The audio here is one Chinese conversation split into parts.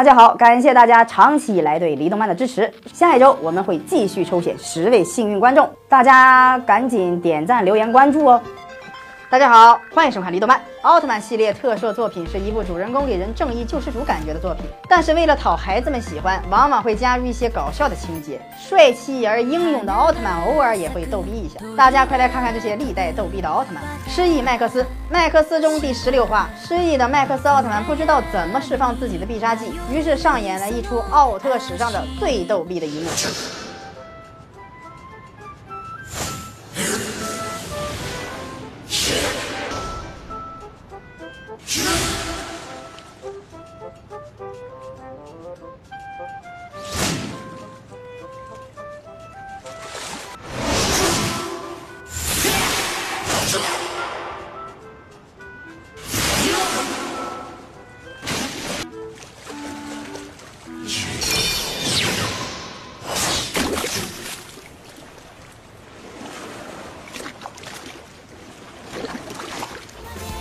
大家好，感谢大家长期以来对黎动漫的支持。下一周我们会继续抽选十位幸运观众，大家赶紧点赞、留言、关注哦。大家好，欢迎收看《黎动漫》奥特曼系列特摄作品，是一部主人公给人正义救世主感觉的作品。但是为了讨孩子们喜欢，往往会加入一些搞笑的情节。帅气而英勇的奥特曼偶尔也会逗逼一下。大家快来看看这些历代逗逼的奥特曼！失忆麦克斯，麦克斯中第十六话，失忆的麦克斯奥特曼不知道怎么释放自己的必杀技，于是上演了一出奥特史上的最逗逼的一幕。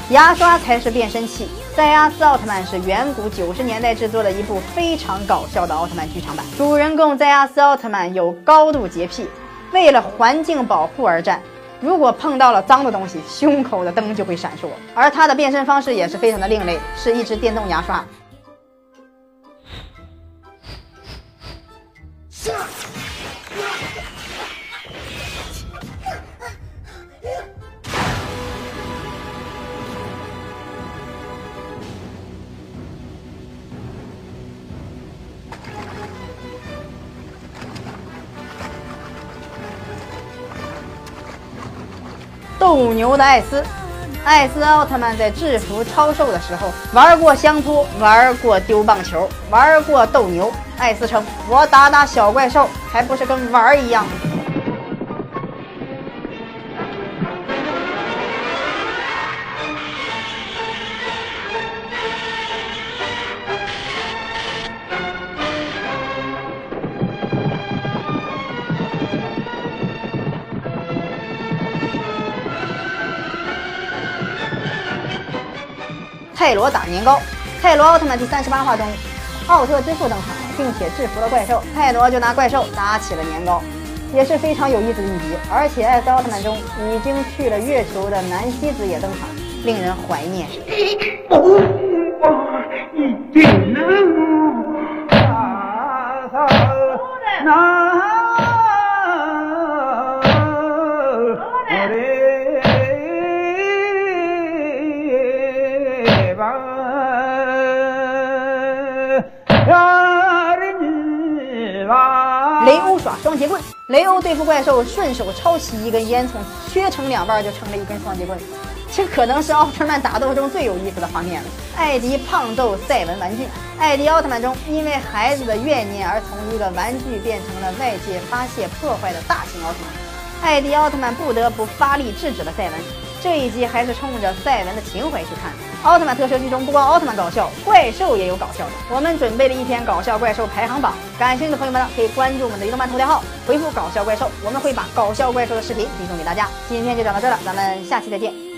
牙刷才是变身器。塞亚斯奥特曼是远古九十年代制作的一部非常搞笑的奥特曼剧场版。主人公塞亚斯奥特曼有高度洁癖，为了环境保护而战。如果碰到了脏的东西，胸口的灯就会闪烁。而他的变身方式也是非常的另类，是一支电动牙刷。斗牛的艾斯，艾斯奥特曼在制服超兽的时候玩过香猪，玩过丢棒球，玩过斗牛。艾斯称：“我打打小怪兽，还不是跟玩儿一样。”泰罗打年糕，泰罗奥特曼第三十八话中，奥特之父登场了，并且制服了怪兽，泰罗就拿怪兽打起了年糕，也是非常有意思的一集。而且艾斯奥特曼中已经去了月球的南希子也登场，令人怀念。雷欧耍双截棍，雷欧对付怪兽，顺手抄起一根烟囱，削成两半就成了一根双截棍。这可能是奥特曼打斗中最有意思的画面了。艾迪胖揍赛文玩具，艾迪奥特曼中因为孩子的怨念而从一个玩具变成了外界发泄破坏的大型奥特曼，艾迪奥特曼不得不发力制止了赛文。这一集还是冲着赛文的情怀去看的。奥特曼特摄剧中不光奥特曼搞笑，怪兽也有搞笑的。我们准备了一篇搞笑怪兽排行榜，感兴趣的朋友们呢可以关注我们的移动漫头条号，回复搞笑怪兽，我们会把搞笑怪兽的视频推送给大家。今天就讲到这了，咱们下期再见。